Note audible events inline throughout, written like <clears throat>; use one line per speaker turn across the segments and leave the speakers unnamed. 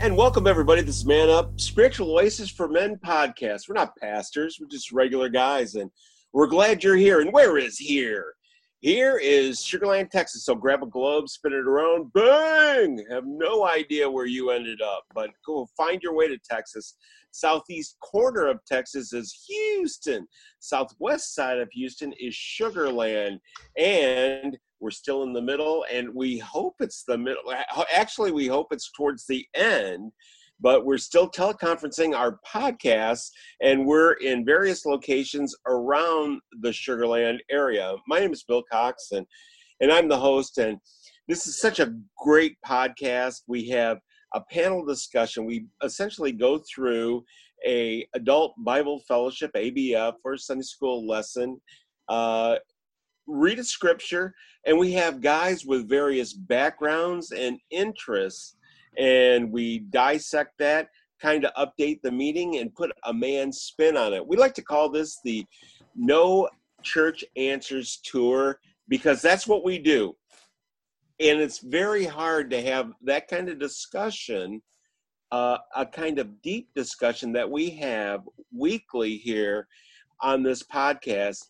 And welcome everybody. This is Man Up, Spiritual Oasis for Men podcast. We're not pastors, we're just regular guys, and we're glad you're here. And where is here? Here is Sugarland, Texas. So grab a globe, spin it around, bang! Have no idea where you ended up, but go find your way to Texas. Southeast corner of Texas is Houston. Southwest side of Houston is Sugarland. And we're still in the middle, and we hope it's the middle. Actually, we hope it's towards the end, but we're still teleconferencing our podcasts, and we're in various locations around the Sugarland area. My name is Bill Cox, and and I'm the host. And this is such a great podcast. We have a panel discussion. We essentially go through a adult Bible fellowship ABF or Sunday school lesson. Uh, read a scripture and we have guys with various backgrounds and interests and we dissect that kind of update the meeting and put a man's spin on it. We like to call this the no church answers tour because that's what we do. And it's very hard to have that kind of discussion uh, a kind of deep discussion that we have weekly here on this podcast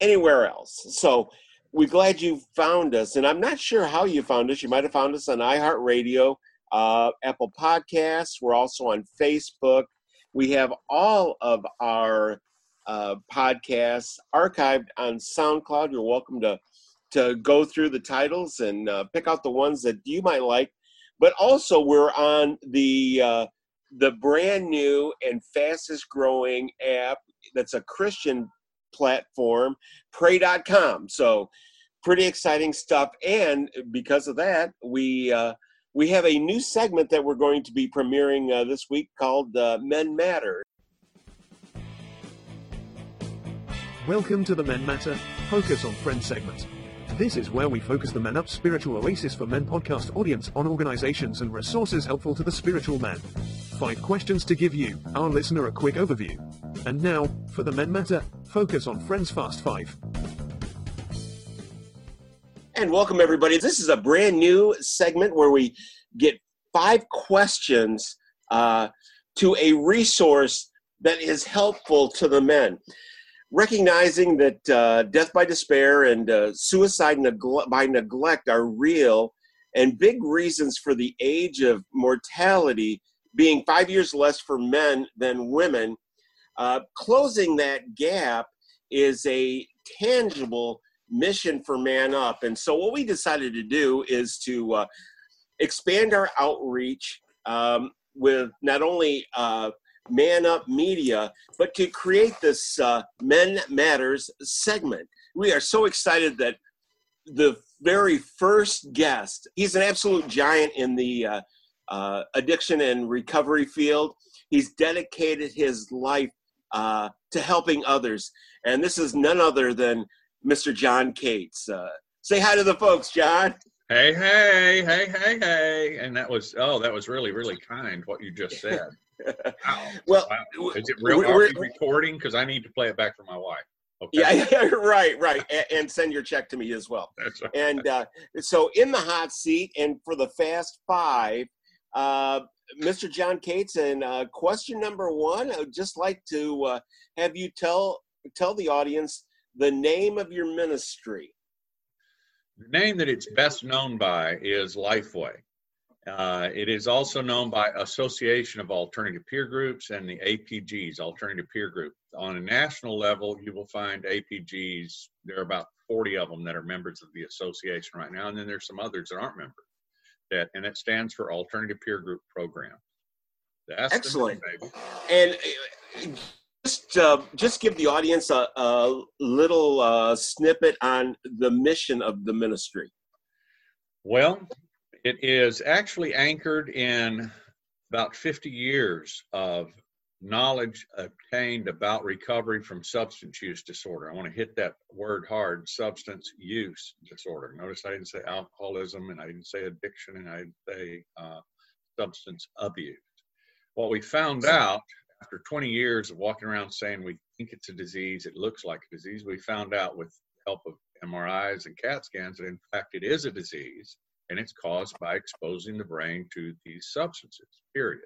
anywhere else. So we're glad you found us. And I'm not sure how you found us. You might have found us on iHeartRadio, uh, Apple Podcasts. We're also on Facebook. We have all of our uh, podcasts archived on SoundCloud. You're welcome to to go through the titles and uh, pick out the ones that you might like. But also, we're on the uh, the brand new and fastest growing app that's a Christian platform, pray.com. So pretty exciting stuff. And because of that, we uh, we have a new segment that we're going to be premiering uh, this week called uh, Men Matter.
Welcome to the Men Matter Focus on Friends segment. This is where we focus the Men Up Spiritual Oasis for Men podcast audience on organizations and resources helpful to the spiritual man. Five questions to give you, our listener, a quick overview. And now, for the Men Matter Focus on Friends Fast 5.
And welcome, everybody. This is a brand new segment where we get five questions uh, to a resource that is helpful to the men. Recognizing that uh, death by despair and uh, suicide negle- by neglect are real and big reasons for the age of mortality being five years less for men than women, uh, closing that gap is a tangible mission for Man Up. And so, what we decided to do is to uh, expand our outreach um, with not only uh, Man Up Media, but to create this uh, Men Matters segment. We are so excited that the very first guest, he's an absolute giant in the uh, uh, addiction and recovery field. He's dedicated his life uh, to helping others. And this is none other than Mr. John Cates. Uh, say hi to the folks, John.
Hey, hey, hey, hey, hey. And that was, oh, that was really, really kind what you just said. <laughs> Wow.
Well,
Wow. Is it real?
we're-
we recording? Because I need to play it back for my wife. Okay.
Yeah, <laughs> yeah, right, right. And send your check to me as well. <laughs>
That's right.
And uh, so, in the hot seat, and for the fast five, uh, Mr. John Cates. And uh, question number one, I would just like to uh, have you tell tell the audience the name of your ministry.
The name that it's best known by is Lifeway. Uh, it is also known by Association of Alternative Peer Groups and the APGs, Alternative Peer Group. On a national level, you will find APGs. There are about 40 of them that are members of the association right now, and then there's some others that aren't members. That and it stands for Alternative Peer Group Program. That's the
Excellent.
name, baby.
And just uh, just give the audience a, a little uh, snippet on the mission of the ministry.
Well, it is actually anchored in about 50 years of knowledge obtained about recovery from substance use disorder. I want to hit that word hard substance use disorder. Notice I didn't say alcoholism and I didn't say addiction and I didn't say uh, substance abuse. What we found out after 20 years of walking around saying we think it's a disease, it looks like a disease, we found out with the help of MRIs and CAT scans that in fact it is a disease and it's caused by exposing the brain to these substances, period.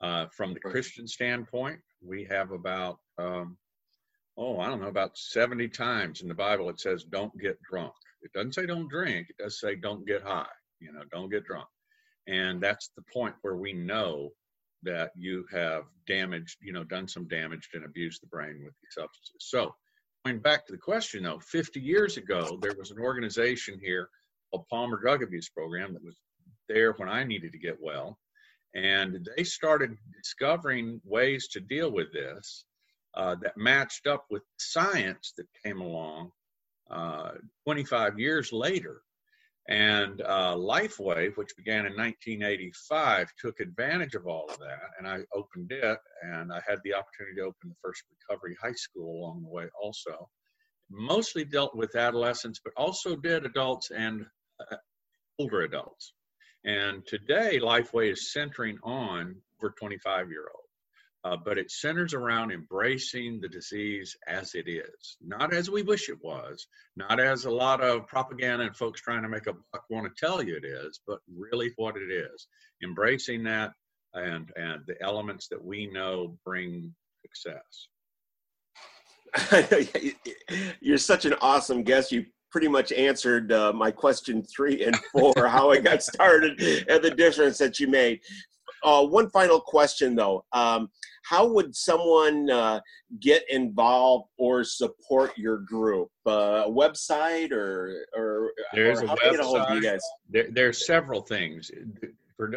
Uh, from the Christian standpoint, we have about, um, oh, I don't know, about 70 times in the Bible it says, don't get drunk. It doesn't say don't drink, it does say don't get high, you know, don't get drunk. And that's the point where we know that you have damaged, you know, done some damage and abused the brain with these substances. So, going back to the question though, 50 years ago, there was an organization here called Palmer Drug Abuse Program that was there when I needed to get well and they started discovering ways to deal with this uh, that matched up with science that came along uh, 25 years later. And uh, Lifeway, which began in 1985, took advantage of all of that. And I opened it, and I had the opportunity to open the first recovery high school along the way also. Mostly dealt with adolescents, but also did adults and uh, older adults. And today, Lifeway is centering on over 25 year old, uh, but it centers around embracing the disease as it is, not as we wish it was, not as a lot of propaganda and folks trying to make a buck want to tell you it is, but really what it is. Embracing that and and the elements that we know bring success. <laughs>
You're such an awesome guest. You pretty much answered uh, my question three and four, how I got started, and the difference that you made. Uh, one final question, though. Um, how would someone uh, get involved or support your group? Uh, a website or or,
there's
or
a website. guys? There, there's several things for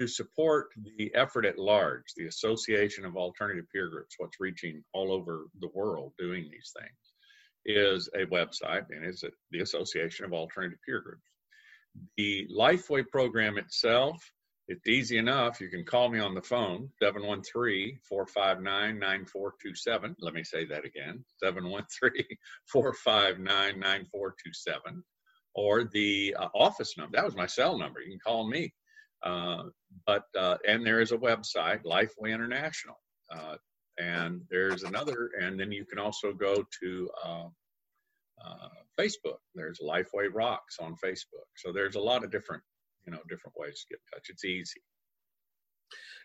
to support the effort at large. The Association of Alternative Peer Groups, what's reaching all over the world doing these things is a website and is the Association of Alternative Peer Groups. The Lifeway program itself, it's easy enough. You can call me on the phone, 713 459 9427. Let me say that again 713 459 9427. Or the uh, office number. That was my cell number. You can call me. Uh, but, uh, and there is a website, Lifeway International. Uh, and there's another and then you can also go to uh, uh, facebook there's lifeway rocks on facebook so there's a lot of different you know different ways to get in touch it's easy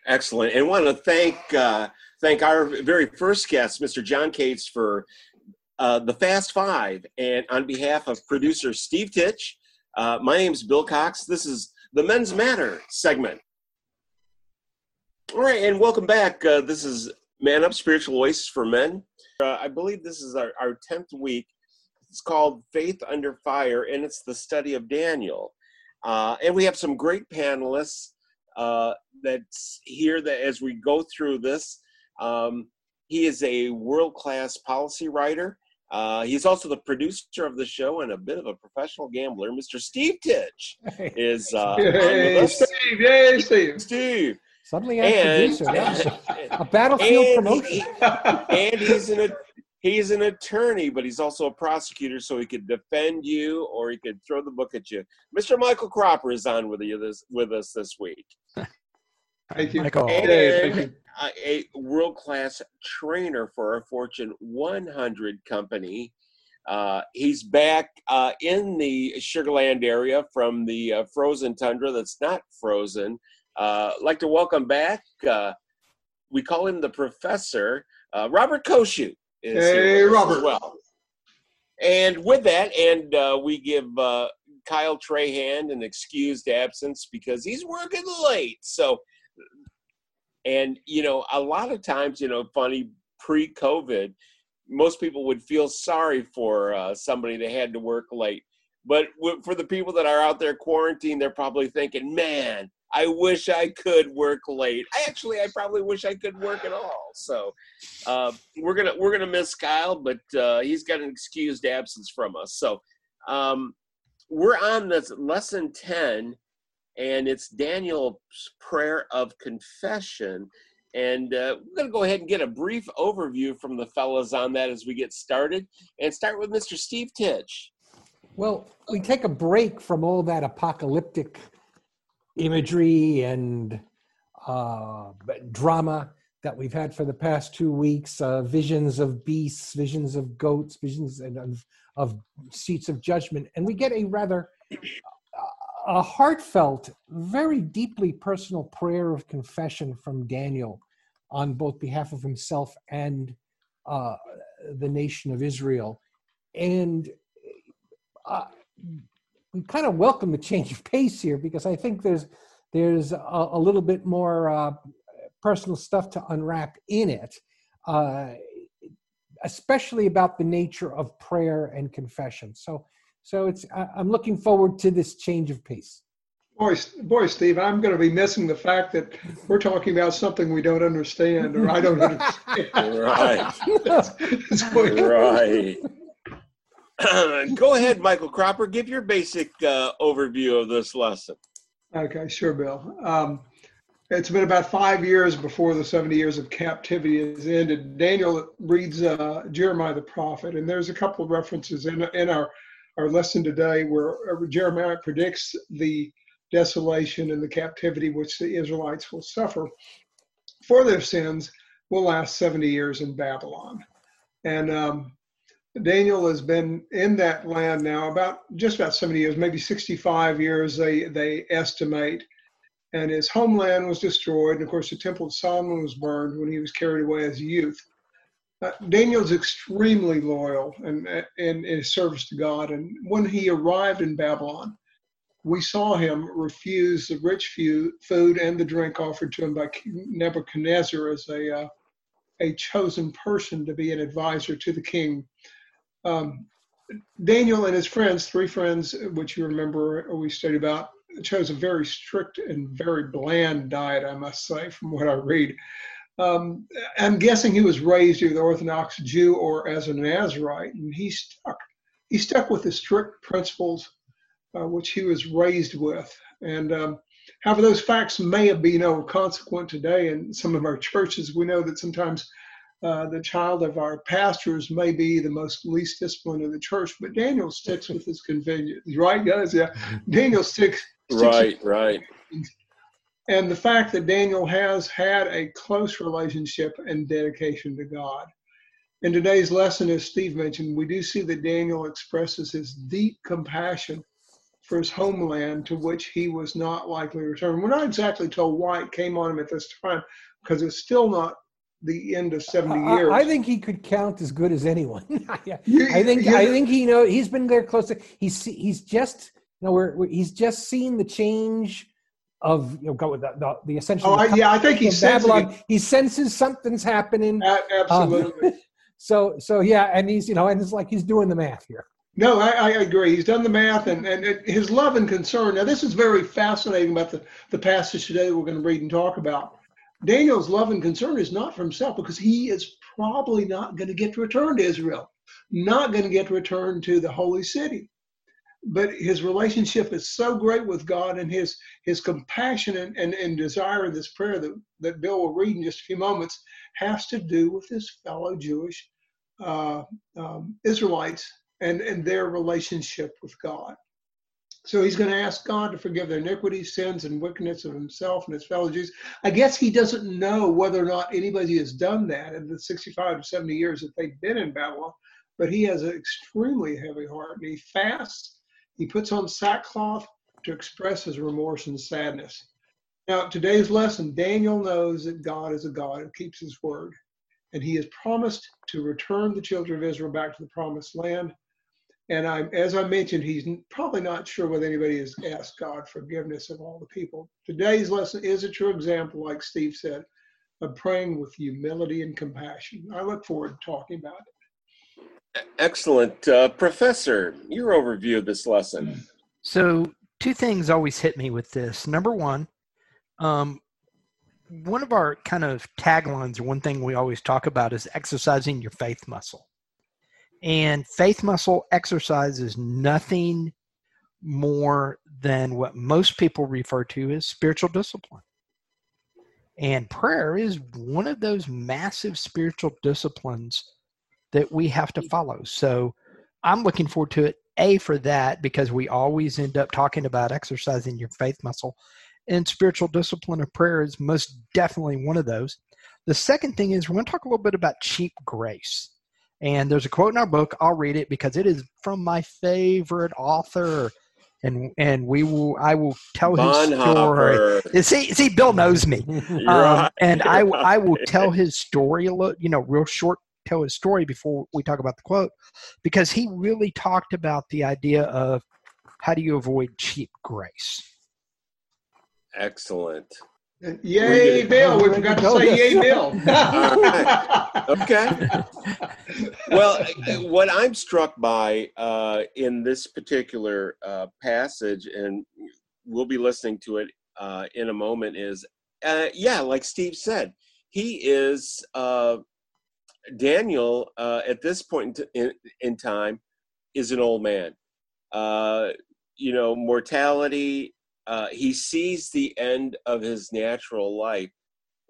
excellent and want to thank uh, thank our very first guest mr john cates for uh, the fast five and on behalf of producer steve titch uh, my name is bill cox this is the men's matter segment all right, and welcome back. Uh, this is Man Up Spiritual Oasis for Men. Uh, I believe this is our, our 10th week. It's called Faith Under Fire, and it's the study of Daniel. Uh, and we have some great panelists uh, that's here that as we go through this. Um, he is a world class policy writer. Uh, he's also the producer of the show and a bit of a professional gambler. Mr. Steve Titch is uh,
hey, Steve, yay, Steve.
Steve.
Suddenly, I'm and, producer. Yeah. <laughs> a battlefield and promotion. He, <laughs>
and he's an he's an attorney, but he's also a prosecutor, so he could defend you or he could throw the book at you. Mr. Michael Cropper is on with you this with us this week. <laughs>
Thank you,
Michael.
And hey, thank you. a, a world class trainer for a Fortune 100 company. Uh, he's back uh, in the Sugarland area from the uh, frozen tundra that's not frozen. Uh, like to welcome back. Uh, we call him the professor, uh, Robert Koshu.
Hey, Robert.
well, and with that, and uh, we give uh, Kyle Trahan an excused absence because he's working late. So, and you know, a lot of times, you know, funny pre-COVID, most people would feel sorry for uh, somebody that had to work late. But for the people that are out there quarantined, they're probably thinking, "Man, I wish I could work late. I actually, I probably wish I could work at all. So uh, we're gonna we're gonna miss Kyle, but uh, he's got an excused absence from us. So um, we're on this lesson ten, and it's Daniel's prayer of confession. And uh, we're going to go ahead and get a brief overview from the fellas on that as we get started and start with Mr. Steve Titch.
Well, we take a break from all that apocalyptic imagery and uh, drama that we've had for the past two weeks uh, visions of beasts, visions of goats, visions of, of seats of judgment. And we get a rather a heartfelt, very deeply personal prayer of confession from Daniel on both behalf of himself and uh, the nation of Israel. And uh, we kind of welcome the change of pace here because I think there's there's a, a little bit more uh, personal stuff to unwrap in it, uh, especially about the nature of prayer and confession. So so it's I'm looking forward to this change of pace.
Boy, boy, Steve, I'm going to be missing the fact that we're talking about something we don't understand, or I don't <laughs> understand.
right. that's, that's right. <clears throat> Go ahead, Michael Cropper. Give your basic uh, overview of this lesson.
Okay, sure, Bill. Um, it's been about five years before the 70 years of captivity is ended. Daniel reads uh, Jeremiah the prophet, and there's a couple of references in, in our our lesson today where Jeremiah predicts the desolation and the captivity which the Israelites will suffer for their sins will last 70 years in Babylon. And um, Daniel has been in that land now about just about 70 years, maybe 65 years, they, they estimate. And his homeland was destroyed. And of course, the Temple of Solomon was burned when he was carried away as a youth. Uh, Daniel's extremely loyal and in his service to God. And when he arrived in Babylon, we saw him refuse the rich food and the drink offered to him by Nebuchadnezzar as a uh, a chosen person to be an advisor to the king. Um, Daniel and his friends, three friends, which you remember we studied about, chose a very strict and very bland diet, I must say, from what I read. Um, I'm guessing he was raised either Orthodox Jew or as a Nazarite, and he stuck. He stuck with the strict principles uh, which he was raised with. And um, however, those facts may have been of consequent today in some of our churches. We know that sometimes uh, the child of our pastors may be the most least disciplined in the church, but Daniel sticks with his convenience, <laughs> right, guys? Yeah, Daniel sticks.
sticks right, right
and the fact that Daniel has had a close relationship and dedication to God. In today's lesson, as Steve mentioned, we do see that Daniel expresses his deep compassion for his homeland to which he was not likely to return. We're not exactly told why it came on him at this time, because it's still not the end of 70 years.
I, I think he could count as good as anyone. <laughs> I think I think he know he's been there close to he's he's just you know we're, we're he's just seen the change of you know go with the, the, the essential.
Oh, yeah, I think he Babylon.
He senses something's happening.
absolutely.
Um, <laughs> so so yeah, and he's you know, and it's like he's doing the math here.
No, I, I agree. He's done the math, and, and his love and concern. Now, this is very fascinating about the, the passage today that we're going to read and talk about. Daniel's love and concern is not for himself because he is probably not going to get to return to Israel, not going to get to return to the holy city but his relationship is so great with God and his his compassion and, and, and desire in this prayer that, that Bill will read in just a few moments has to do with his fellow Jewish uh, um, Israelites and, and their relationship with God. So he's going to ask God to forgive their iniquities, sins, and wickedness of himself and his fellow Jews. I guess he doesn't know whether or not anybody has done that in the 65 to 70 years that they've been in Babylon, but he has an extremely heavy heart and he fasts he puts on sackcloth to express his remorse and sadness. Now, today's lesson Daniel knows that God is a God who keeps his word, and he has promised to return the children of Israel back to the promised land. And I, as I mentioned, he's probably not sure whether anybody has asked God forgiveness of all the people. Today's lesson is a true example, like Steve said, of praying with humility and compassion. I look forward to talking about it.
Excellent. Uh, Professor, your overview of this lesson.
So, two things always hit me with this. Number one, um, one of our kind of taglines, or one thing we always talk about, is exercising your faith muscle. And faith muscle exercise is nothing more than what most people refer to as spiritual discipline. And prayer is one of those massive spiritual disciplines that we have to follow. So I'm looking forward to it, A, for that, because we always end up talking about exercising your faith muscle. And spiritual discipline of prayer is most definitely one of those. The second thing is we're going to talk a little bit about cheap grace. And there's a quote in our book. I'll read it because it is from my favorite author. And and we will I will tell his story. See, see, Bill knows me, <laughs> um, and I I will <laughs> tell his story a little, you know, real short. Tell his story before we talk about the quote, because he really talked about the idea of how do you avoid cheap grace.
Excellent.
Yay, Bill. We forgot to say yay, Bill. <laughs>
Okay. well, what I'm struck by uh, in this particular uh, passage, and we'll be listening to it uh, in a moment, is uh, yeah, like Steve said, he is uh, Daniel uh, at this point in, in, time is an old man. you know, mortality uh, he sees the end of his natural life.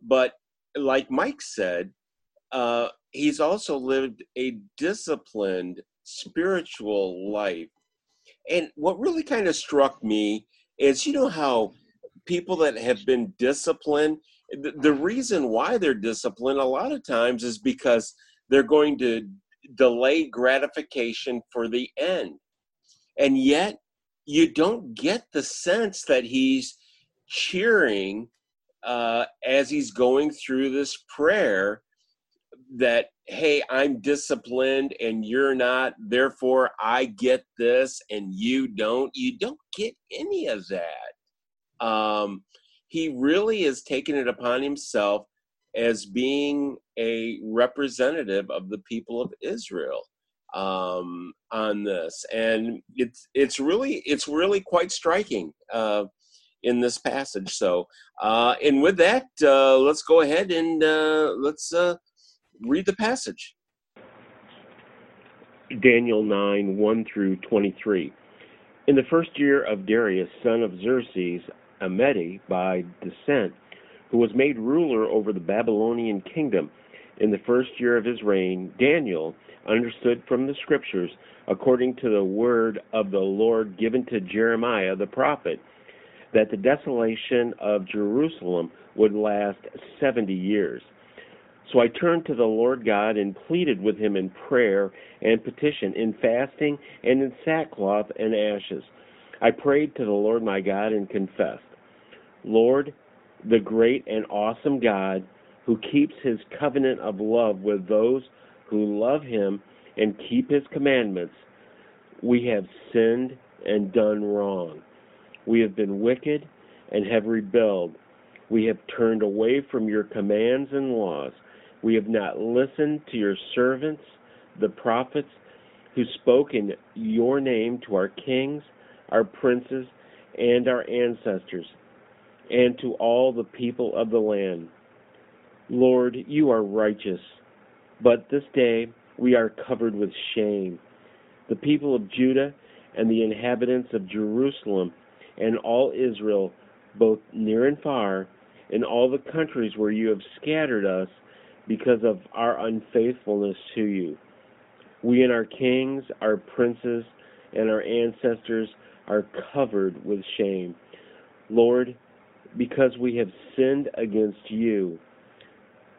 But like Mike said, uh, he's also lived a disciplined spiritual life. And what really kind of struck me is you know how people that have been disciplined, the, the reason why they're disciplined a lot of times is because they're going to delay gratification for the end. And yet, you don't get the sense that he's cheering uh, as he's going through this prayer that hey i'm disciplined and you're not therefore i get this and you don't. You don't get any of that. Um, he really is taking it upon himself as being a representative of the people of israel um, on this, and it's it's really it's really quite striking uh, in this passage. So, uh, and with that, uh, let's go ahead and uh, let's uh, read the passage. Daniel nine one through twenty three. In the first year of Darius, son of Xerxes, a Mede by descent, who was made ruler over the Babylonian kingdom, in the first year of his reign, Daniel understood from the scriptures, according to the word of the Lord given to Jeremiah the prophet, that the desolation of Jerusalem would last 70 years. So I turned to the Lord God and pleaded with him in prayer and petition, in fasting and in sackcloth and ashes. I prayed to the Lord my God and confessed, Lord, the great and awesome God, who keeps his covenant of love with those who love him and keep his commandments, we have sinned and done wrong. We have been wicked and have rebelled. We have turned away from your commands and laws. We have not listened to your servants, the prophets, who spoke in your name to our kings, our princes, and our ancestors, and to all the people of the land. Lord, you are righteous but this day we are covered with shame. The people of Judah and the inhabitants of Jerusalem and all Israel, both near and far, in all the countries where you have scattered us because of our unfaithfulness to you. We and our kings, our princes, and our ancestors are covered with shame. Lord, because we have sinned against you,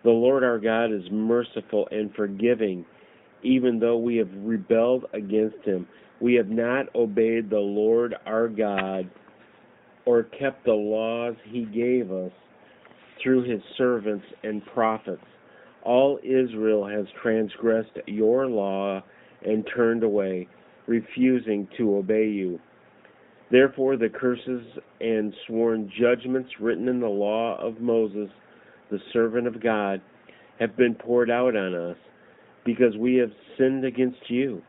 the Lord our God is merciful and forgiving, even though we have rebelled against him. We have not obeyed the Lord our God or kept the laws he gave us through his servants and prophets. All Israel has transgressed your law and turned away, refusing to obey you. Therefore, the curses and sworn judgments written in the law of Moses the servant of God, have been poured out on us because we have sinned against you.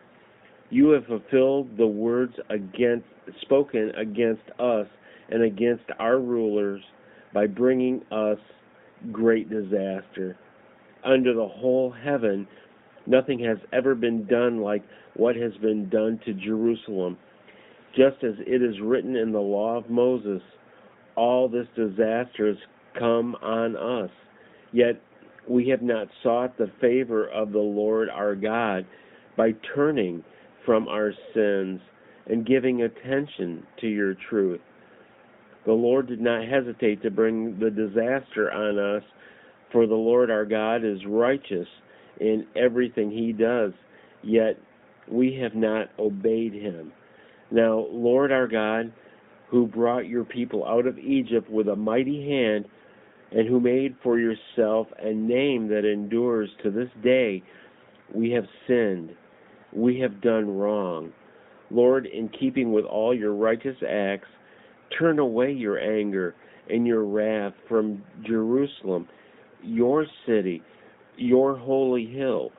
You have fulfilled the words against spoken against us and against our rulers by bringing us great disaster. Under the whole heaven, nothing has ever been done like what has been done to Jerusalem. Just as it is written in the law of Moses, all this disaster has come on us. Yet we have not sought the favor of the Lord our God by turning from our sins and giving attention to your truth. The Lord did not hesitate to bring the disaster on us, for the Lord our God is righteous in everything he does, yet we have not obeyed him. Now, Lord our God, who brought your people out of Egypt with a mighty hand, and who made for yourself a name that endures to this day, we have sinned. We have done wrong. Lord, in keeping with all your righteous acts, turn away your anger and your wrath from Jerusalem, your city, your holy hill.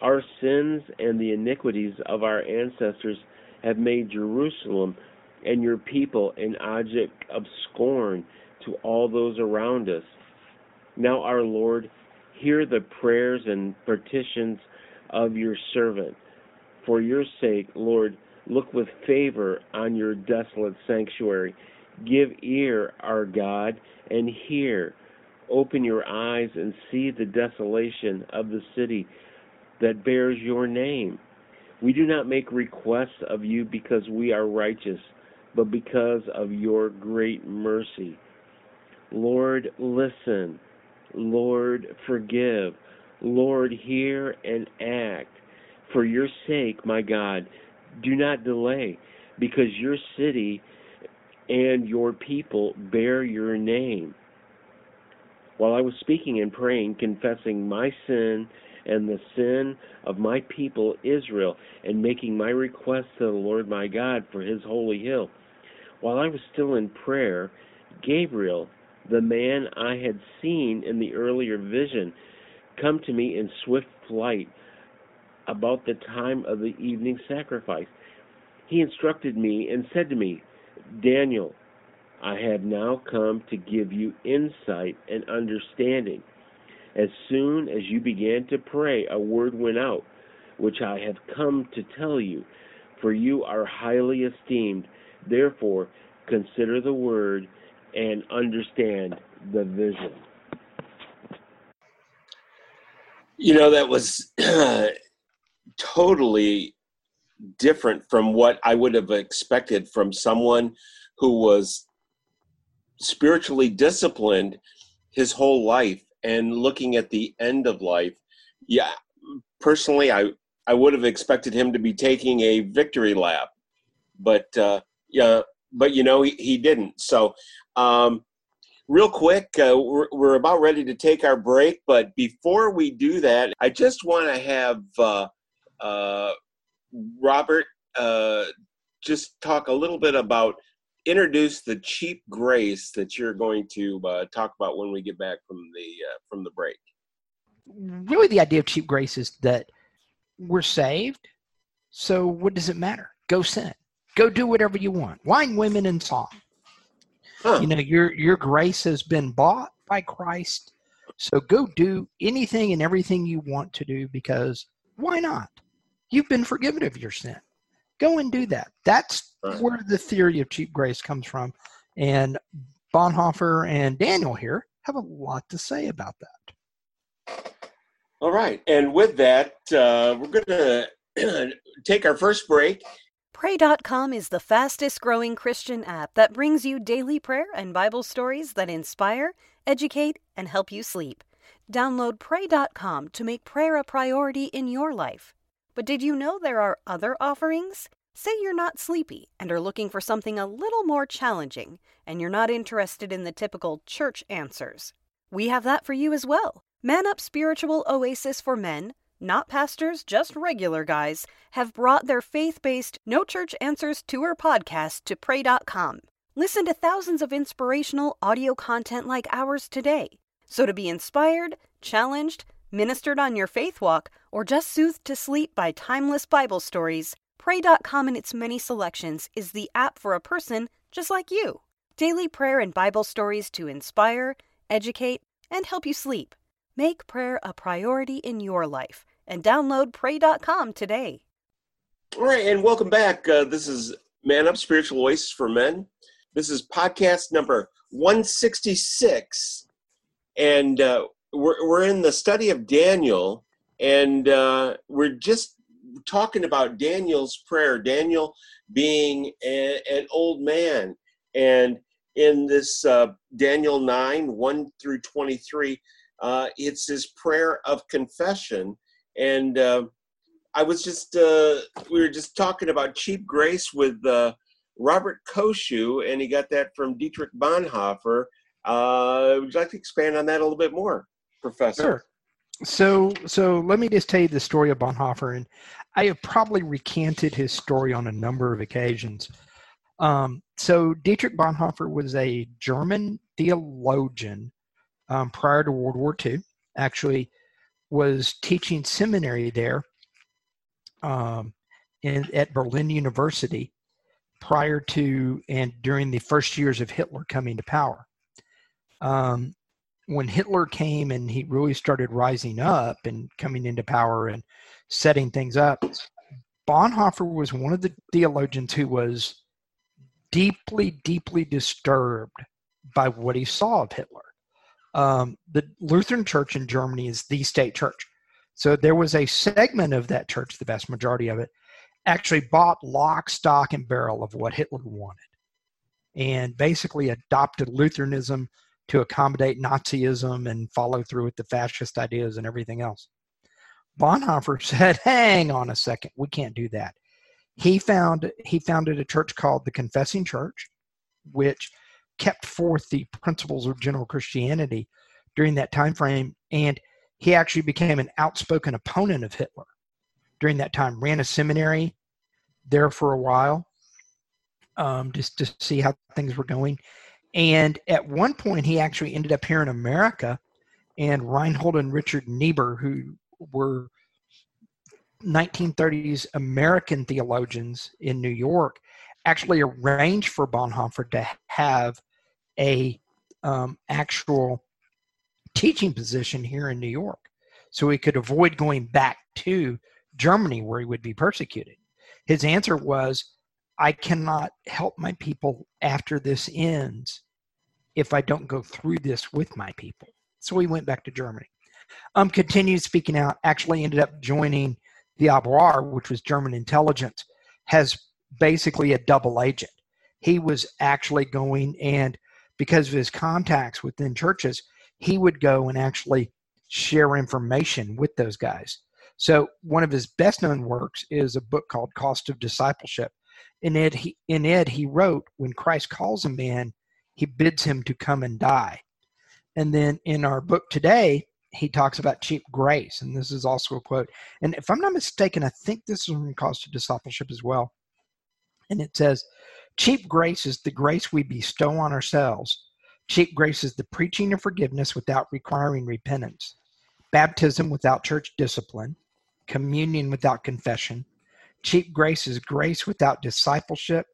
Our sins and the iniquities of our ancestors have made Jerusalem and your people an object of scorn to all those around us. Now, our Lord, hear the prayers and petitions of your servant. For your sake, Lord, look with favor on your desolate sanctuary. Give ear, our God, and hear. Open your eyes and see the desolation of the city that bears your name. We do not make requests of you because we are righteous, but because of your great mercy. Lord, listen. Lord, forgive. Lord, hear and act. For your sake, my God, do not delay, because your city and your people bear your name. While I was speaking and praying, confessing my sin and the sin of my people Israel, and making my request to the Lord my God for his holy hill, while I was still in prayer, Gabriel, the man I had seen in the earlier vision, come to me in swift flight about the time of the evening sacrifice. He instructed me and said to me, Daniel, I have now come to give you insight and understanding. As soon as you began to pray, a word went out, which I have come to tell you, for you are highly esteemed. Therefore, consider the word and understand the vision. You know, that was <clears throat> totally different from what I would have expected from someone who was spiritually disciplined his whole life and looking at the end of life. Yeah, personally, I, I would have expected him to be taking a victory lap, but uh, yeah, but you know he, he didn't. So um, real quick, uh, we're, we're, about ready to take our break, but before we do that, I just want to have uh, uh, Robert uh, just talk a little bit about introduce the cheap grace that you're going to uh, talk about when we get back from the uh, from the break.
Really, the idea of cheap grace is that we're saved. So what does it matter? Go sin. Go do whatever you want. Wine, women, and song. Huh. You know, your your grace has been bought by Christ. So go do anything and everything you want to do because why not? You've been forgiven of your sin. Go and do that. That's right. where the theory of cheap grace comes from. And Bonhoeffer and Daniel here have a lot to say about that.
All right. And with that, uh, we're going to <clears throat> take our first break.
Pray.com is the fastest growing Christian app that brings you daily prayer and Bible stories that inspire, educate, and help you sleep. Download Pray.com to make prayer a priority in your life. But did you know there are other offerings? Say you're not sleepy and are looking for something a little more challenging, and you're not interested in the typical church answers. We have that for you as well. Man Up Spiritual Oasis for Men not pastors, just regular guys, have brought their faith based No Church Answers Tour podcast to Pray.com. Listen to thousands of inspirational audio content like ours today. So, to be inspired, challenged, ministered on your faith walk, or just soothed to sleep by timeless Bible stories, Pray.com and its many selections is the app for a person just like you. Daily prayer and Bible stories to inspire, educate, and help you sleep. Make prayer a priority in your life and download pray.com today.
All right, and welcome back. Uh, this is Man Up Spiritual Oasis for Men. This is podcast number
166, and uh, we're we're in the study of Daniel, and uh, we're just talking about Daniel's prayer. Daniel being a, an old man, and in this uh, Daniel 9 1 through 23, uh, it's his prayer of confession. And uh, I was just, uh, we were just talking about cheap grace with uh, Robert Koshu, and he got that from Dietrich Bonhoeffer. Uh, would you like to expand on that a little bit more, Professor?
Sure. So, so let me just tell you the story of Bonhoeffer, and I have probably recanted his story on a number of occasions. Um, so Dietrich Bonhoeffer was a German theologian um, prior to World War II. Actually, was teaching seminary there um, in, at Berlin University prior to and during the first years of Hitler coming to power. Um, when Hitler came and he really started rising up and coming into power and setting things up, Bonhoeffer was one of the theologians who was deeply, deeply disturbed by what he saw of Hitler. Um, the Lutheran Church in Germany is the state church. So there was a segment of that church, the vast majority of it, actually bought lock, stock, and barrel of what Hitler wanted and basically adopted Lutheranism to accommodate Nazism and follow through with the fascist ideas and everything else. Bonhoeffer <laughs> said, hang on a second, we can't do that. He found he founded a church called the Confessing Church, which kept forth the principles of general Christianity during that time frame, and he actually became an outspoken opponent of Hitler during that time. Ran a seminary there for a while, um, just to see how things were going. And at one point, he actually ended up here in America, and Reinhold and Richard Niebuhr, who were 1930s American theologians in New York actually arranged for Bonhoeffer to have a um, actual teaching position here in New York, so he could avoid going back to Germany where he would be persecuted. His answer was, "I cannot help my people after this ends if I don't go through this with my people." So he went back to Germany. Um, continued speaking out. Actually, ended up joining the Abwehr, which was German intelligence, has basically a double agent. He was actually going and because of his contacts within churches, he would go and actually share information with those guys. So one of his best known works is a book called Cost of Discipleship. In it, he, in it, he wrote, when Christ calls a man, he bids him to come and die. And then in our book today, he talks about cheap grace, and this is also a quote. And if I'm not mistaken, I think this is from Cost of Discipleship as well. And it says, Cheap grace is the grace we bestow on ourselves. Cheap grace is the preaching of forgiveness without requiring repentance, baptism without church discipline, communion without confession. Cheap grace is grace without discipleship,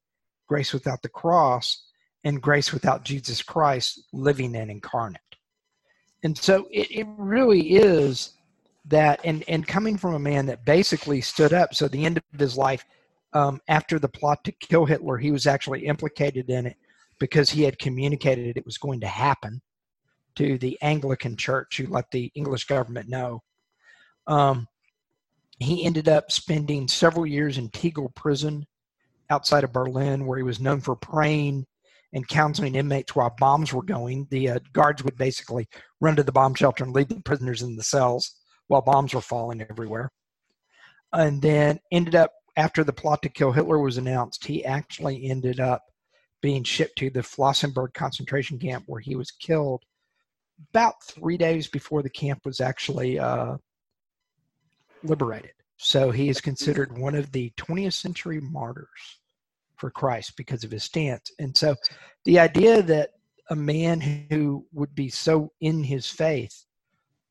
grace without the cross, and grace without Jesus Christ living and incarnate and so it, it really is that and and coming from a man that basically stood up so the end of his life um, after the plot to kill hitler he was actually implicated in it because he had communicated it was going to happen to the anglican church who let the english government know um, he ended up spending several years in tegel prison outside of berlin where he was known for praying and counseling inmates while bombs were going. The uh, guards would basically run to the bomb shelter and leave the prisoners in the cells while bombs were falling everywhere. And then ended up, after the plot to kill Hitler was announced, he actually ended up being shipped to the Flossenburg concentration camp where he was killed about three days before the camp was actually uh, liberated. So he is considered one of the 20th century martyrs for Christ because of his stance. And so the idea that a man who would be so in his faith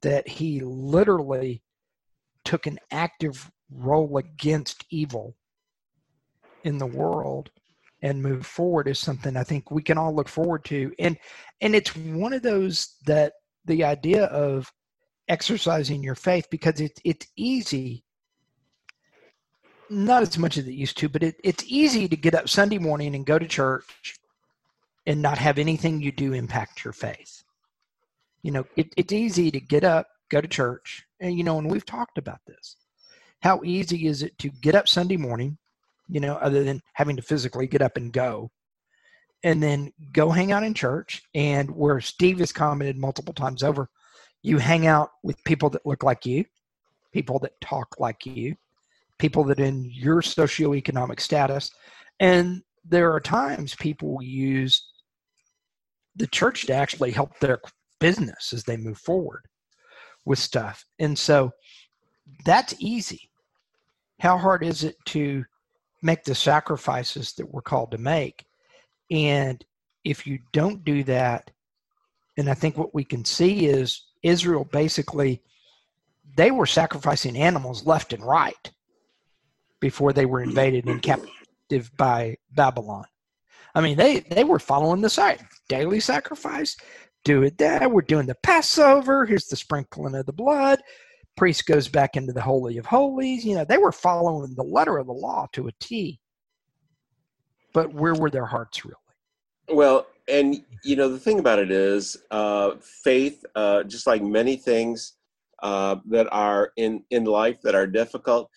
that he literally took an active role against evil in the world and move forward is something I think we can all look forward to. And and it's one of those that the idea of exercising your faith because it's it's easy not as much as it used to, but it, it's easy to get up Sunday morning and go to church and not have anything you do impact your faith. You know, it, it's easy to get up, go to church, and you know, and we've talked about this. How easy is it to get up Sunday morning, you know, other than having to physically get up and go, and then go hang out in church? And where Steve has commented multiple times over, you hang out with people that look like you, people that talk like you, people that in your socioeconomic status. And there are times people use the church to actually help their business as they move forward with stuff. And so that's easy. How hard is it to make the sacrifices that we're called to make? And if you don't do that, and I think what we can see is Israel basically they were sacrificing animals left and right before they were invaded and captive by Babylon. I mean, they they were following the site daily sacrifice, do it there. We're doing the Passover. Here's the sprinkling of the blood. Priest goes back into the Holy of Holies. You know, they were following the letter of the law to a T. But where were their hearts really?
Well, and you know the thing about it is, uh, faith, uh, just like many things uh, that are in in life that are difficult,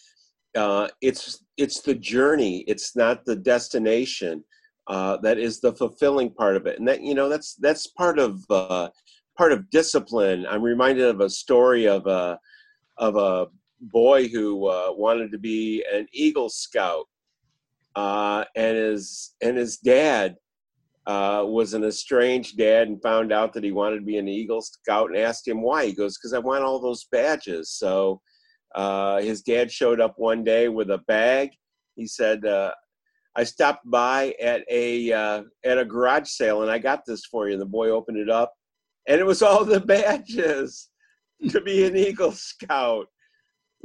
uh, it's it's the journey. It's not the destination. Uh, that is the fulfilling part of it, and that you know that's that's part of uh, part of discipline. I'm reminded of a story of a of a boy who uh, wanted to be an Eagle Scout, uh, and his and his dad uh, was an estranged dad and found out that he wanted to be an Eagle Scout and asked him why. He goes, "Because I want all those badges." So uh, his dad showed up one day with a bag. He said, uh, I stopped by at a uh, at a garage sale and I got this for you. And the boy opened it up, and it was all the <laughs> badges <laughs> to be an Eagle Scout.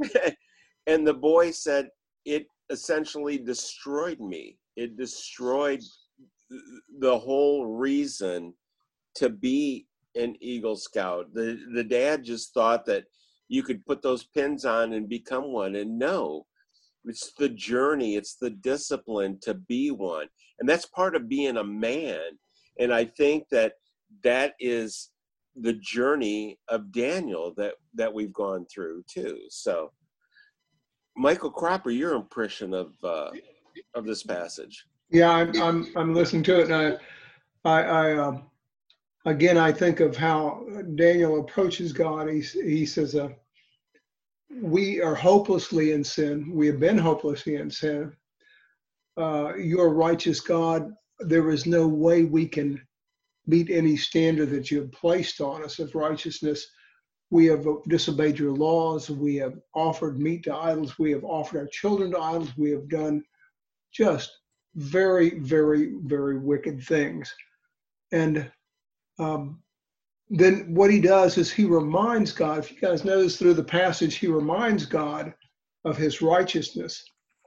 <laughs> and the boy said it essentially destroyed me. It destroyed the whole reason to be an Eagle Scout. The the dad just thought that you could put those pins on and become one, and no, it's the journey it's the discipline to be one and that's part of being a man and i think that that is the journey of daniel that that we've gone through too so michael cropper your impression of uh of this passage
yeah i'm i'm, I'm listening to it and i i, I um, again i think of how daniel approaches god he, he says uh, we are hopelessly in sin. We have been hopelessly in sin. Uh, you're righteous God. There is no way we can meet any standard that you have placed on us of righteousness. We have disobeyed your laws. We have offered meat to idols. We have offered our children to idols. We have done just very, very, very wicked things. And um, then what he does is he reminds God, if you guys notice through the passage, he reminds God of his righteousness.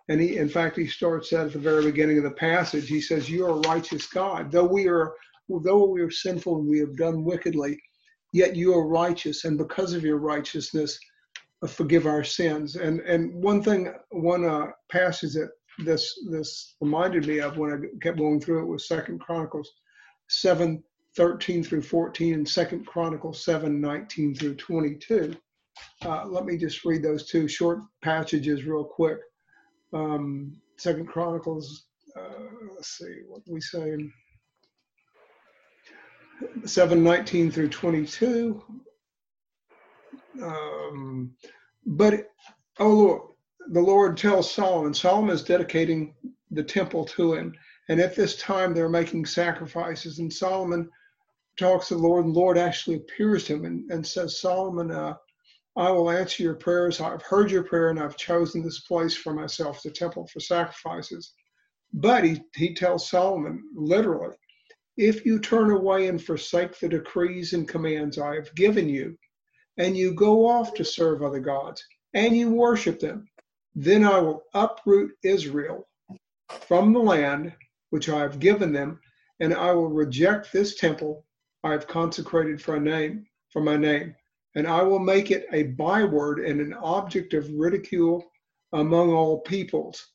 And he, in fact, he starts that at the very beginning of the passage. He says, You are a righteous God. Though we are though we are sinful and we have done wickedly, yet you are righteous, and because of your righteousness, uh, forgive our sins. And and one thing, one uh, passage that this this reminded me of when I kept going through it was Second Chronicles seven 13 through 14 and Second Chronicles 7, 19 through 22. Uh, let me just read those two short passages real quick. Um, Second Chronicles, uh, let's see what we say. 7, 19 through 22. Um, but, oh Lord, the Lord tells Solomon, Solomon is dedicating the temple to him. And at this time, they're making sacrifices. And Solomon talks to the Lord, and the Lord actually appears to him and, and says, Solomon, uh, I will answer your prayers. I've heard your prayer, and I've chosen this place for myself, the temple for sacrifices. But he, he tells Solomon, literally, if you turn away and forsake the decrees and commands I have given you, and you go off to serve other gods, and you worship them, then I will uproot Israel from the land which I have given them, and I will reject this temple I have consecrated for a name, for my name, and I will make it a byword and an object of ridicule among all peoples.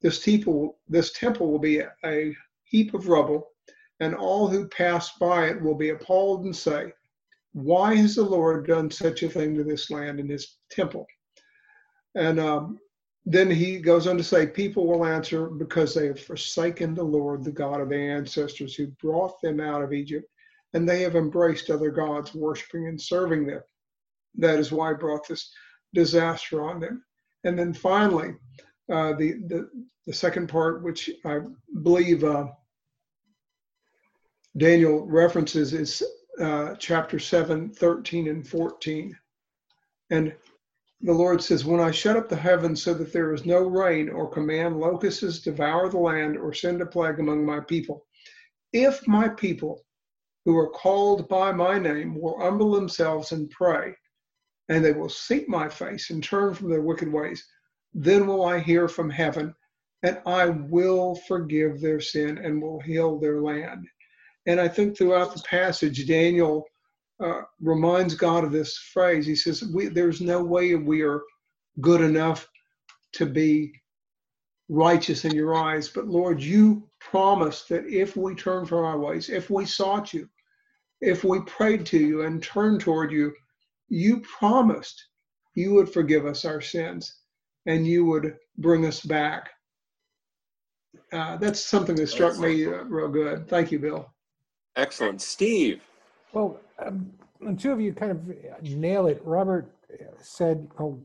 This temple, this temple will be a, a heap of rubble, and all who pass by it will be appalled and say, Why has the Lord done such a thing to this land and his temple? And um, then he goes on to say, People will answer because they have forsaken the Lord, the God of their ancestors, who brought them out of Egypt, and they have embraced other gods, worshiping and serving them. That is why I brought this disaster on them. And then finally, uh, the, the, the second part, which I believe uh, Daniel references, is uh, chapter 7, 13, and 14. And the Lord says, When I shut up the heavens so that there is no rain, or command locusts devour the land, or send a plague among my people, if my people who are called by my name will humble themselves and pray, and they will seek my face and turn from their wicked ways, then will I hear from heaven, and I will forgive their sin and will heal their land. And I think throughout the passage, Daniel uh, reminds God of this phrase. He says, we, There's no way we are good enough to be righteous in your eyes. But Lord, you promised that if we turn from our ways, if we sought you, if we prayed to you and turned toward you, you promised you would forgive us our sins and you would bring us back. Uh, that's something that struck me uh, real good. Thank you, Bill.
Excellent. Steve.
Well, um, the two of you kind of nail it. Robert said oh,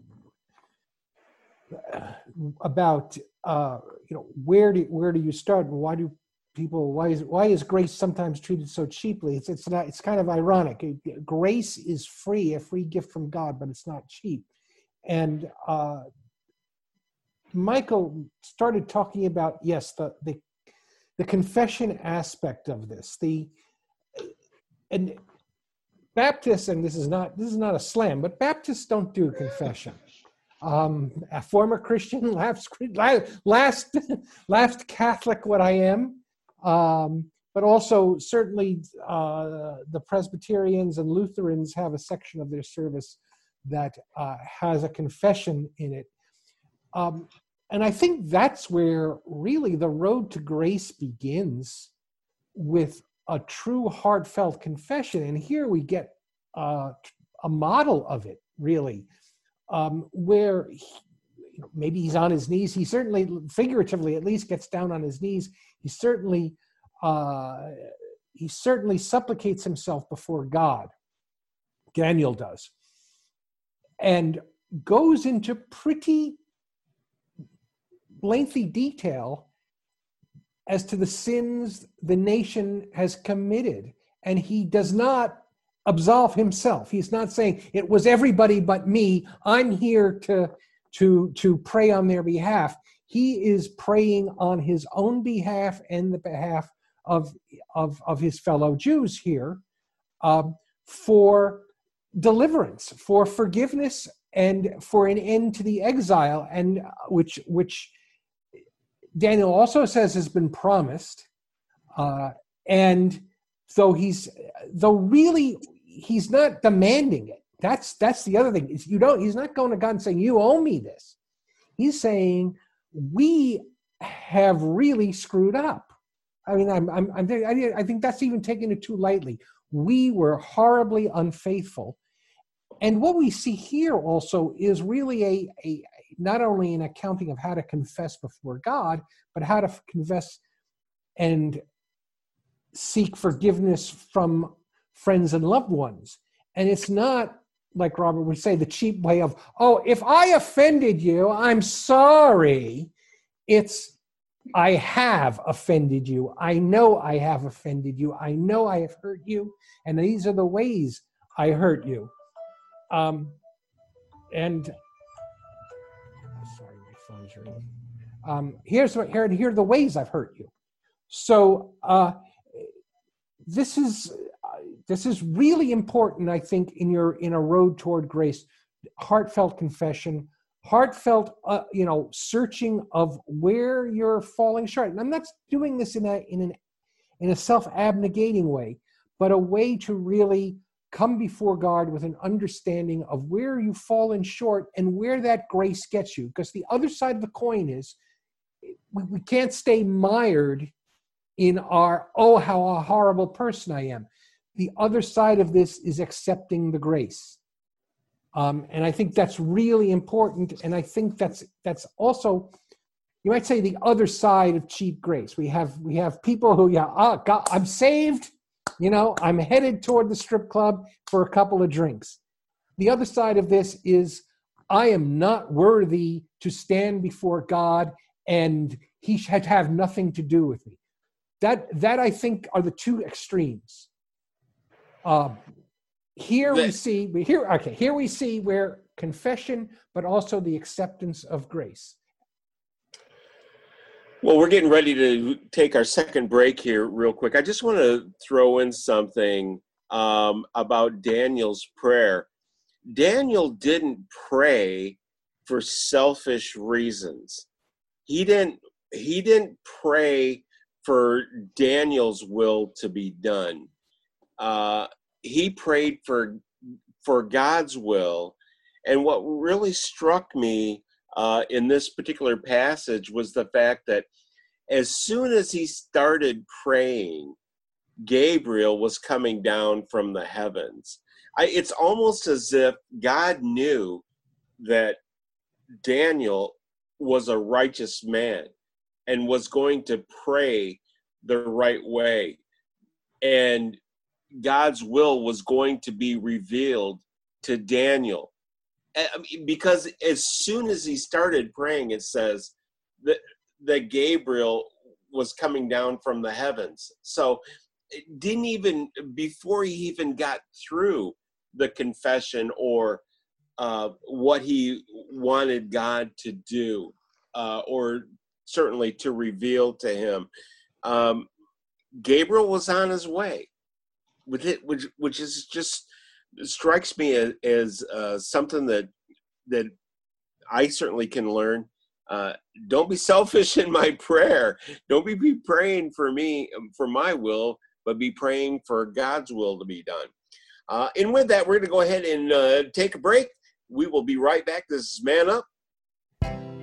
about uh, you know where do where do you start and why do people why is why is grace sometimes treated so cheaply? It's it's not it's kind of ironic. Grace is free, a free gift from God, but it's not cheap. And uh, Michael started talking about yes the the the confession aspect of this the and Baptists, and this is not this is not a slam, but Baptists don't do confession. Um, a former Christian, <laughs> last last last Catholic, what I am, um, but also certainly uh, the Presbyterians and Lutherans have a section of their service that uh, has a confession in it. Um, and I think that's where really the road to grace begins with a true heartfelt confession. And here we get a model of it, really, um, where he, you know, maybe he's on his knees. He certainly, figuratively, at least, gets down on his knees. He certainly, uh, he certainly supplicates himself before God. Daniel does, and goes into pretty lengthy detail as to the sins the nation has committed. And he does not absolve himself. He's not saying it was everybody but me. I'm here to, to, to pray on their behalf. He is praying on his own behalf and the behalf of, of, of his fellow Jews here um, for deliverance, for forgiveness, and for an end to the exile, and which which Daniel also says has been promised, uh, and so he's though really he's not demanding it. That's that's the other thing. Is you don't. He's not going to God and saying you owe me this. He's saying we have really screwed up. I mean, I'm, I'm, I'm I think that's even taking it too lightly. We were horribly unfaithful. And what we see here also is really a, a, not only an accounting of how to confess before God, but how to confess and seek forgiveness from friends and loved ones. And it's not like Robert would say, the cheap way of, oh, if I offended you, I'm sorry. It's, I have offended you. I know I have offended you. I know I have hurt you. And these are the ways I hurt you. Um, and Um, here's what here, here are the ways I've hurt you. So uh, this is uh, this is really important, I think, in your in a road toward grace. Heartfelt confession, heartfelt, uh, you know, searching of where you're falling short. And I'm not doing this in a in an in a self abnegating way, but a way to really come before God with an understanding of where you've fallen short and where that grace gets you. Because the other side of the coin is we, we can't stay mired in our, oh, how a horrible person I am. The other side of this is accepting the grace. Um, and I think that's really important. And I think that's that's also, you might say, the other side of cheap grace. We have we have people who, yeah, oh, God, I'm saved. You know, I'm headed toward the strip club for a couple of drinks. The other side of this is, I am not worthy to stand before God, and He should have nothing to do with me. That that I think are the two extremes. Um, here we see we here okay here we see where confession but also the acceptance of grace
well we're getting ready to take our second break here real quick. I just want to throw in something um, about daniel's prayer. Daniel didn't pray for selfish reasons. He didn't he didn't pray for daniel's will to be done. Uh, he prayed for for God's will. And what really struck me uh, in this particular passage was the fact that as soon as he started praying, Gabriel was coming down from the heavens. I, it's almost as if God knew that Daniel was a righteous man and was going to pray the right way. And God's will was going to be revealed to Daniel. Because as soon as he started praying, it says that, that Gabriel was coming down from the heavens. So it didn't even, before he even got through the confession or uh, what he wanted God to do, uh, or certainly to reveal to him, um, Gabriel was on his way with it, which which is just strikes me as, as uh, something that that I certainly can learn. Uh, don't be selfish in my <laughs> prayer. Don't be, be praying for me um, for my will, but be praying for God's will to be done. Uh, and with that, we're going to go ahead and uh, take a break. We will be right back. This is Man Up.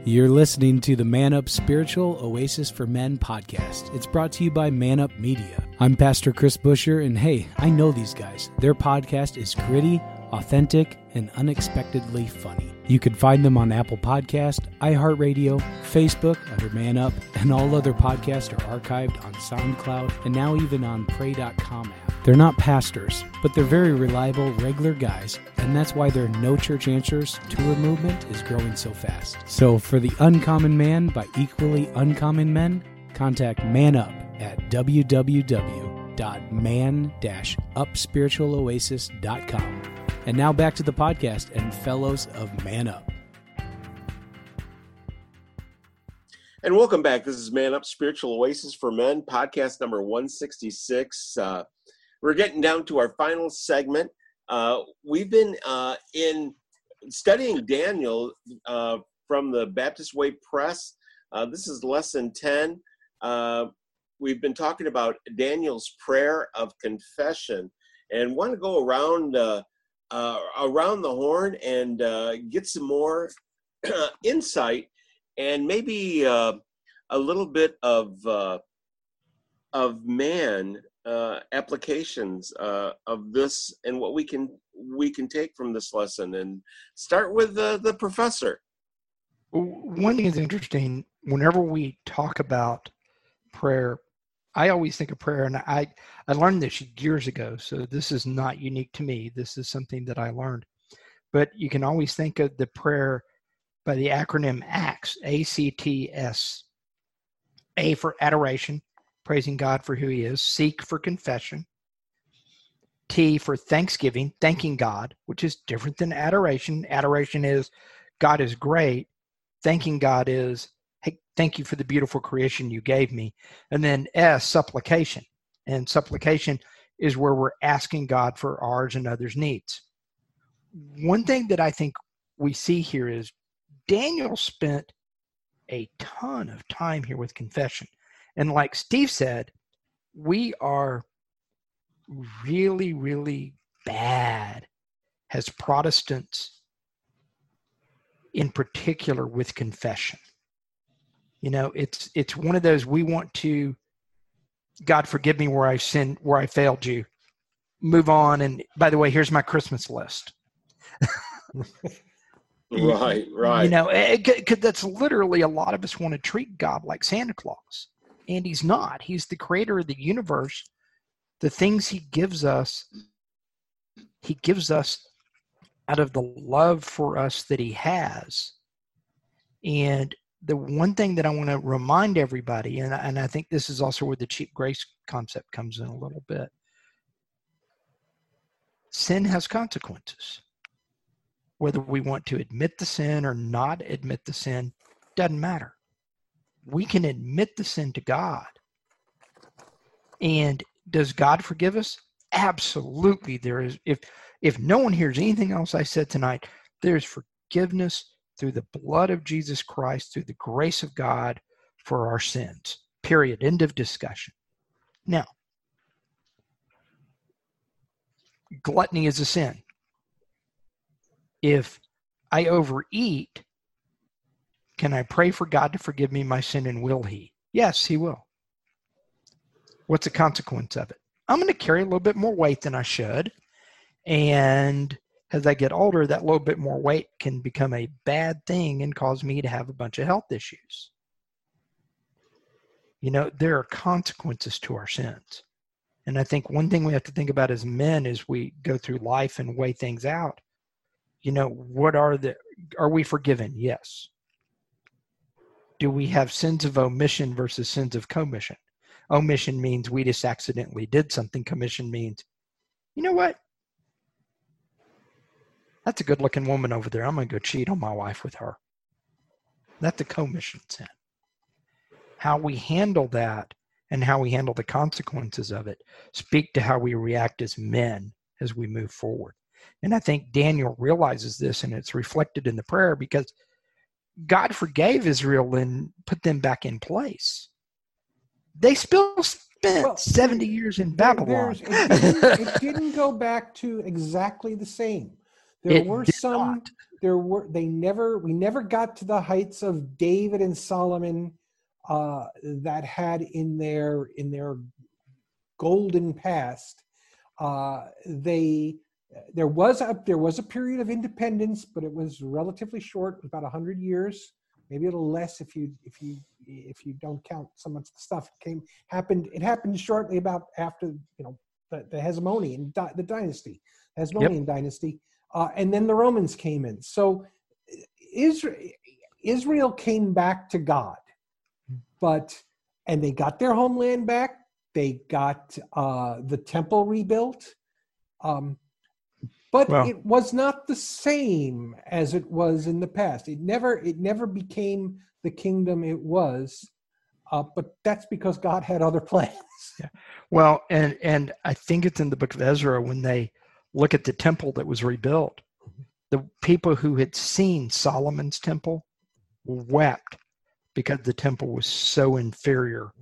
You're listening to the Man Up Spiritual Oasis for Men podcast. It's brought to you by Man Up Media. I'm Pastor Chris Busher, and hey, I know these guys. Their podcast is gritty, authentic, and unexpectedly funny. You can find them on Apple Podcast, iHeartRadio, Facebook under Man Up, and all other podcasts are archived on SoundCloud and now even on Pray.com app. They're not pastors, but they're very reliable, regular guys, and that's why their No Church Answers tour movement is growing so fast. So for the uncommon man by equally uncommon men, contact Man Up at www.man-upspiritualoasis.com. And now back to the podcast and fellows of Man Up.
And welcome back. This is Man Up Spiritual Oasis for Men, podcast number 166. Uh, we're getting down to our final segment. Uh, we've been uh, in studying Daniel uh, from the Baptist Way Press. Uh, this is lesson 10. Uh, we've been talking about Daniel's prayer of confession and want to go around uh, around the horn and uh, get some more <clears throat> insight and maybe uh, a little bit of uh, of man uh, applications uh, of this and what we can we can take from this lesson and start with the, the professor.
One thing is interesting. Whenever we talk about prayer, I always think of prayer, and I I learned this years ago, so this is not unique to me. This is something that I learned. But you can always think of the prayer by the acronym ACTS, A C T S. A for adoration, praising God for who He is. Seek for confession. T for thanksgiving, thanking God, which is different than adoration. Adoration is God is great. Thanking God is hey, thank you for the beautiful creation you gave me. And then S, supplication. And supplication is where we're asking God for ours and others' needs. One thing that I think we see here is Daniel spent a ton of time here with confession. And like Steve said, we are really, really bad as Protestants, in particular with confession you know it's it's one of those we want to God forgive me where I sinned, where I failed you. Move on. And by the way, here's my Christmas list. <laughs>
right, right.
You know, because that's literally a lot of us want to treat God like Santa Claus, and He's not. He's the creator of the universe. The things He gives us, He gives us out of the love for us that He has. And the one thing that I want to remind everybody, and, and I think this is also where the cheap grace concept comes in a little bit sin has consequences. Whether we want to admit the sin or not admit the sin doesn't matter. We can admit the sin to God. And does God forgive us? Absolutely. There is if if no one hears anything else I said tonight, there's forgiveness through the blood of Jesus Christ, through the grace of God for our sins. Period. End of discussion. Now, gluttony is a sin. If I overeat, can I pray for God to forgive me my sin and will He? Yes, He will. What's the consequence of it? I'm going to carry a little bit more weight than I should. And as I get older, that little bit more weight can become a bad thing and cause me to have a bunch of health issues. You know, there are consequences to our sins. And I think one thing we have to think about as men as we go through life and weigh things out, you know, what are the, are we forgiven? Yes. Do we have sins of omission versus sins of commission? Omission means we just accidentally did something. Commission means, you know what? That's a good looking woman over there. I'm going to go cheat on my wife with her. That's a commission sin. How we handle that and how we handle the consequences of it speak to how we react as men as we move forward. And I think Daniel realizes this and it's reflected in the prayer because God forgave Israel and put them back in place. They still spent well, 70 years in Babylon.
It didn't, it <laughs> didn't go back to exactly the same. There
It
were some.
not.
There were. They never. We never got to the heights of David and Solomon uh, that had in their in their golden past. Uh, they there was a there was a period of independence, but it was relatively short, about hundred years, maybe a little less if you if you if you don't count so much the stuff came happened. It happened shortly about after you know the, the Hasmonean di- the dynasty, Hasmonean dynasty, uh, and then the Romans came in. So Israel Israel came back to God, but and they got their homeland back. They got uh, the temple rebuilt. Um, but
Well-
it was not the same as it was in the past. It never it never became the kingdom it was. Uh, but that's because God had other <laughs> plans. Yeah.
Well, and and I think it's in the book of Ezra when they look at the temple that was rebuilt. The people who had seen Solomon's temple wept because the temple was so inferior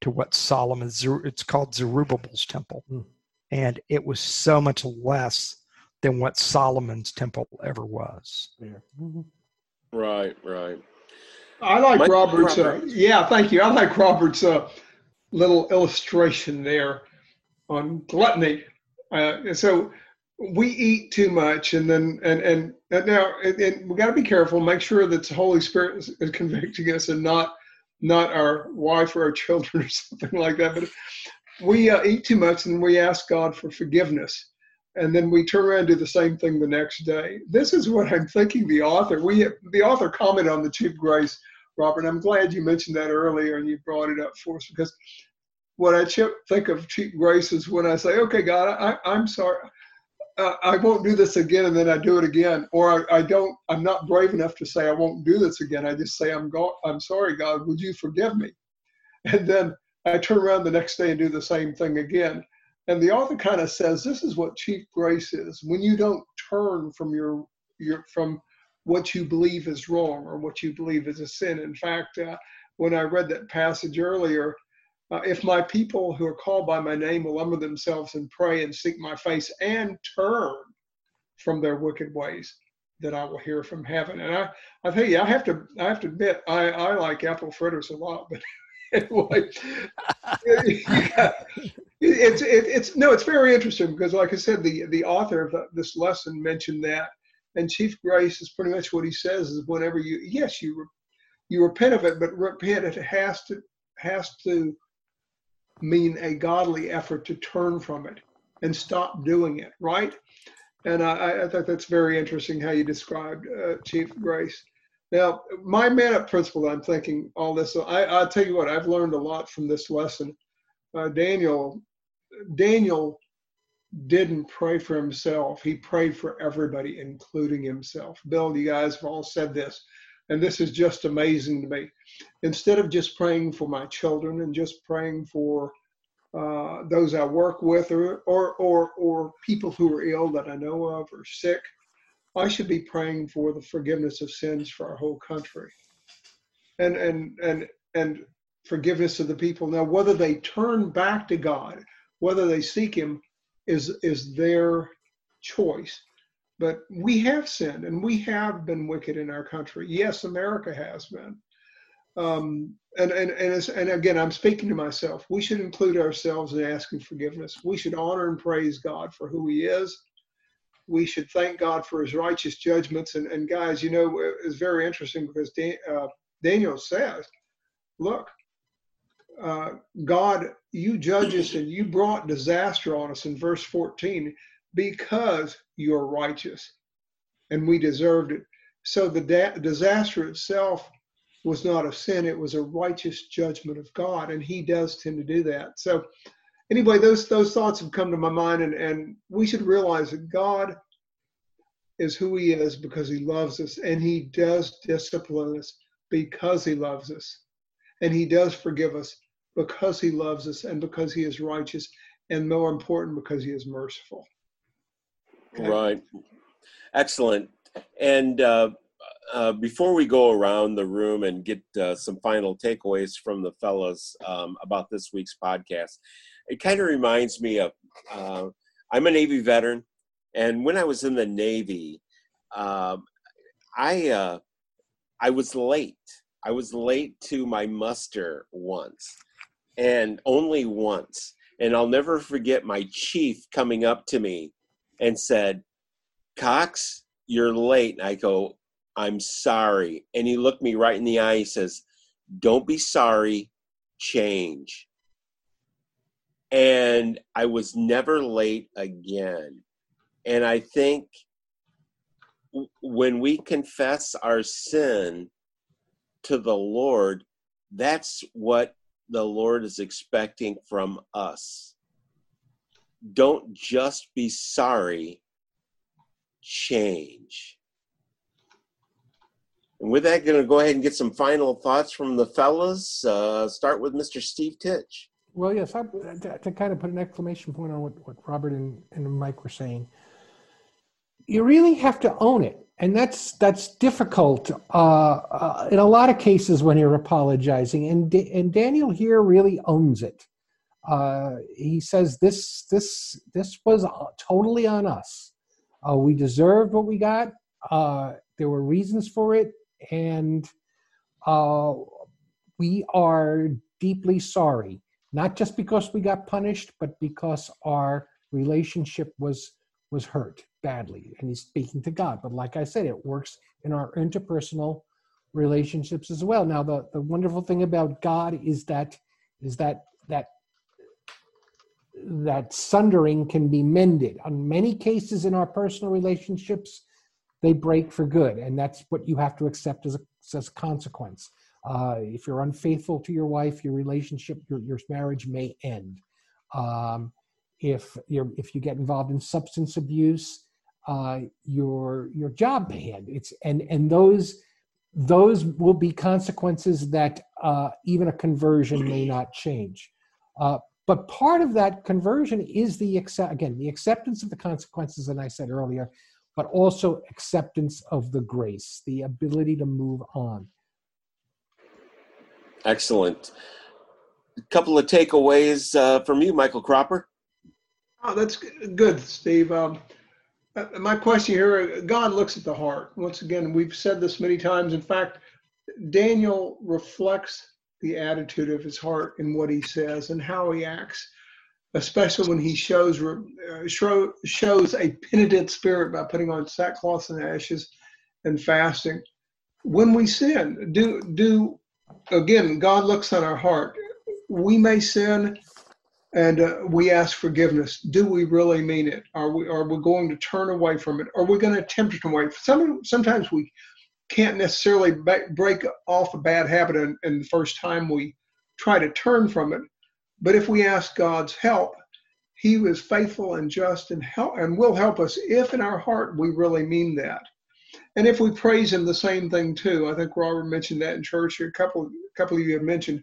to what Solomon's, it's called Zerubbabel's temple.
Mm.
And it was so much less than what Solomon's temple ever was.
Right, right.
I like
Mike
Robert's. Uh, yeah, thank you. I like Robert's uh, little illustration there on gluttony. Uh, so we eat too much, and then and and, and now and, and we got to be careful. Make sure that the Holy Spirit is, is convicting us, and not not our wife or our children <laughs> or something like that. But we uh, eat too much, and we ask God for forgiveness and then we turn around and do the same thing the next day. This is what I'm thinking. The author, we the author commented on the cheap grace, Robert. I'm glad you mentioned that earlier and you brought it up for us because what I think of cheap grace is when I say, "Okay, God, I, I'm sorry." I won't do this again, and then I do it again, or I, I don't. I'm not brave enough to say I won't do this again. I just say I'm go- I'm sorry, God. Would you forgive me? And then I turn around the next day and do the same thing again. And the author kind of says this is what cheap grace is when you don't turn from your your from what you believe is wrong or what you believe is a sin. In fact, uh, when I read that passage earlier, uh, if my people who are called by my name will humble themselves and pray and seek my face and turn from their wicked ways, then I will hear from heaven. And I, I tell you, I have to, I have to admit, I, I like apple fritters a lot, but <laughs> anyway, <laughs> yeah, it's it, it's no, it's very interesting because, like I said, the the author of this lesson mentioned that, and cheap grace is pretty much what he says is whenever you yes you you repent of it, but repent it has to has to mean a godly effort to turn from it and stop doing it, right? And I, I think that's very interesting how you described uh, cheap grace. Now, my man up principle, I'm thinking all this. I, I'll tell you what, I've learned a lot from this lesson. Uh, Daniel, Daniel didn't pray for himself. He prayed for everybody, including himself. Bill, you guys have all said this, and this is just amazing to me. Instead of just praying for my children and just praying for uh, those I work with or, or, or, or people who are ill that I know of or sick, I should be praying for the forgiveness of sins for our whole country. And, and, and, and forgiveness of the people. Now, whether they turn back to God, whether they seek Him, is, is their choice. But we have sinned and we have been wicked in our country. Yes, America has been. Um, and and and, and again, I'm speaking to myself. We should include ourselves in asking forgiveness. We should honor and praise God for who He is. We should thank God for His righteous judgments. And, and guys, you know, it's very interesting because Dan, uh, Daniel says, "Look, uh, God, you judge us and you brought disaster on us in verse 14 because you're righteous, and we deserved it." So the da- disaster itself was not a sin, it was a righteous judgment of God. And he does tend to do that. So anyway, those those thoughts have come to my mind and, and we should realize that God is who he is because he loves us and he does discipline us because he loves us. And he does forgive us because he loves us and because he is righteous and more important because he is merciful.
Right. Excellent. And uh, uh, before we go around the room and get uh, some final takeaways from the fellas um, about this week's podcast, it kind of reminds me of uh, I'm a Navy veteran, and when I was in the Navy, um, I uh, I was late. I was late to my muster once, and only once. And I'll never forget my chief coming up to me and said, "Cox, you're late." And I go, I'm sorry. And he looked me right in the eye. He says, Don't be sorry, change. And I was never late again. And I think when we confess our sin to the Lord, that's what the Lord is expecting from us. Don't just be sorry, change. And with that, going to go ahead and get some final thoughts from the fellas. Uh, start with Mr. Steve Titch.
Well, yes, I, to kind of put an exclamation point on what, what Robert and, and Mike were saying, you really have to own it. And that's that's difficult uh, uh, in a lot of cases when you're apologizing. And D- and Daniel here really owns it. Uh, he says this this this was totally on us. Uh, we deserved what we got. Uh, there were reasons for it and uh, we are deeply sorry, not just because we got punished, but because our relationship was was hurt badly. And he's speaking to God, but like I said, it works in our interpersonal relationships as well. Now, the the wonderful thing about God is that is that that that sundering can be mended. On many cases in our personal relationships, they break for good, and that's what you have to accept as a, as consequence. Uh, if you're unfaithful to your wife, your relationship, your, your marriage may end. Um, if you're if you get involved in substance abuse, uh, your your job may end. It's and and those those will be consequences that uh, even a conversion may not change. But part of that conversion is the accept again the acceptance of the consequences, and I said earlier, but also acceptance of the grace, the ability to move on.
Excellent. A couple of takeaways uh, from you, Michael Cropper.
Oh, that's good, Steve. Um, uh, my question here God looks at the heart. Once again, we've said this many times. In fact, Daniel reflects the attitude of his heart in what he says and how he acts, especially when he shows uh, show, shows a penitent spirit by putting on sackcloth and ashes and fasting. When we sin, do do again, God looks on our heart. We may sin and uh, we ask forgiveness. Do we really mean it? Are we are we going to turn away from it? Are we going to attempt to turn away? Some sometimes we can't necessarily break off a bad habit in, the first time we try to turn from it. But if we ask God's help, He is faithful and just and help and will help us if in our heart we really mean that. And if we praise Him, the same thing too. I think Robert mentioned that in church. A couple, a couple of you have mentioned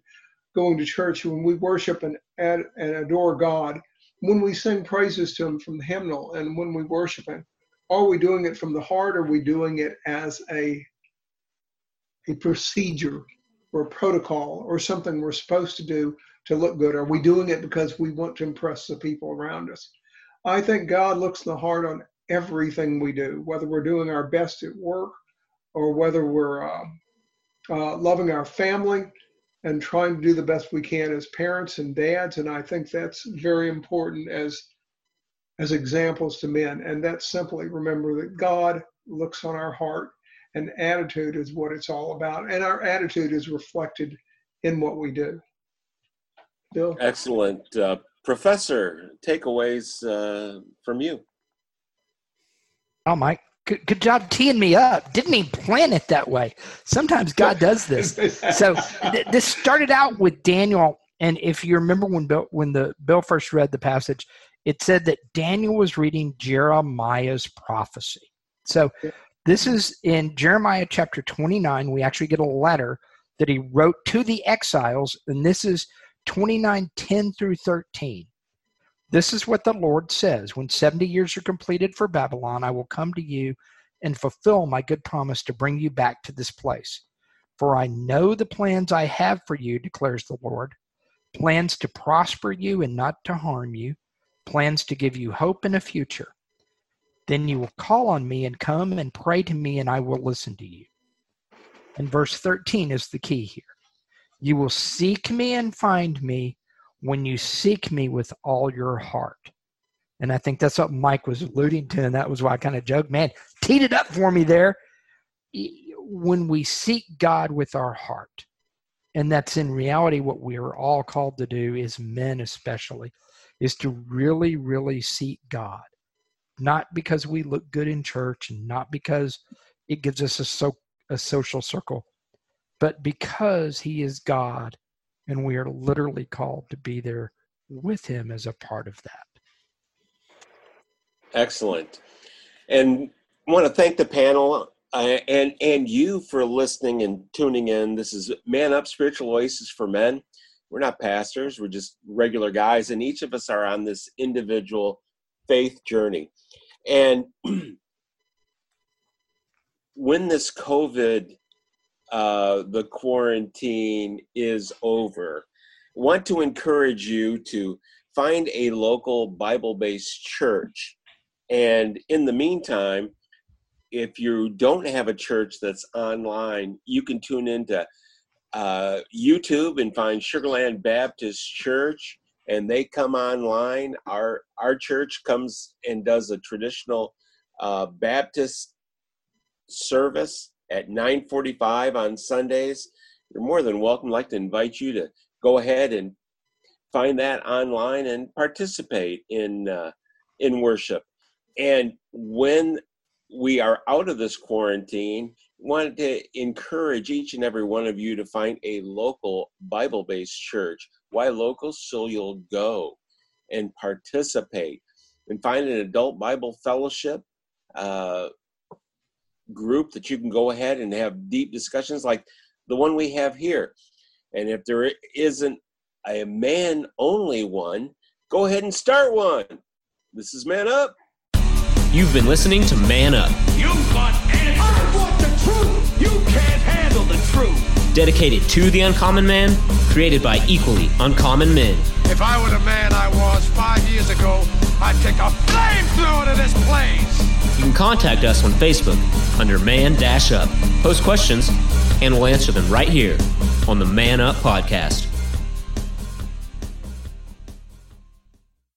going to church when we worship and, and adore God. When we sing praises to Him from the hymnal, and when we worship Him, are we doing it from the heart? Or are we doing it as a a procedure or a protocol or something we're supposed to do to look good? Are we doing it because we want to impress the people around us? I think God looks the heart on everything we do, whether we're doing our best at work or whether we're uh, uh, loving our family and trying to do the best we can as parents and dads. And I think that's very important as as examples to men. And that's simply remember that God looks on our heart and attitude is what it's all about. And our attitude is reflected in what we do. Bill?
Excellent. Uh, professor, takeaways uh, from you.
Oh, Mike. Good, good, job teeing me up. Didn't even plan it that way. Sometimes God <laughs> does this. so th- this started out with Daniel, and if you remember when Bill, when the Bill first read the passage, it said that Daniel was reading Jeremiah's prophecy. So this is in Jeremiah chapter 29. We actually get a letter that he wrote to the exiles, and this is 29 10 through 13. This is what the Lord says When 70 years are completed for Babylon, I will come to you and fulfill my good promise to bring you back to this place. For I know the plans I have for you, declares the Lord plans to prosper you and not to harm you, plans to give you hope and a future. Then you will call on me and come and pray to me, and I will listen to you. And verse 13 is the key here. You will seek me and find me when you seek me with all your heart. And I think that's what Mike was alluding to, and that was why I kind of joked, man, teed it up for me there. When we seek God with our heart, and that's in reality what we are all called to do, is men especially, is to really, really seek God not because we look good in church and not because it gives us a, so, a social circle, but because He is God and we are literally called to be there with Him as a part of that.
Excellent. And I want to thank the panel uh, and and you for listening and tuning in. This is Man Up Spiritual Oasis for Men. We're not pastors, we're just regular guys, and each of us are on this individual faith journey. And <clears throat> when this COVID, uh, the quarantine is over, I want to encourage you to find a local Bible based church. And in the meantime, if you don't have a church that's online, you can tune into uh, YouTube and find Sugarland Baptist Church and they come online. Our our church comes and does a traditional uh, Baptist service at 9:45 on Sundays. You're more than welcome. I'd like to invite you to go ahead and find that online and participate in uh, in worship. And when we are out of this quarantine, wanted to encourage each and every one of you to find a local Bible-based church why local? So you'll go and participate and find an adult Bible fellowship uh, group that you can go ahead and have deep discussions like the one we have here. And if there isn't a man only one, go ahead and start one. This is Man Up.
You've been listening to Man Up.
You want
dedicated to the uncommon man, created by equally uncommon men.
If I were the man I was five years ago, I'd take a flamethrower to this place.
You can contact us on Facebook under Man Dash Up. Post questions, and we'll answer them right here on the Man Up Podcast.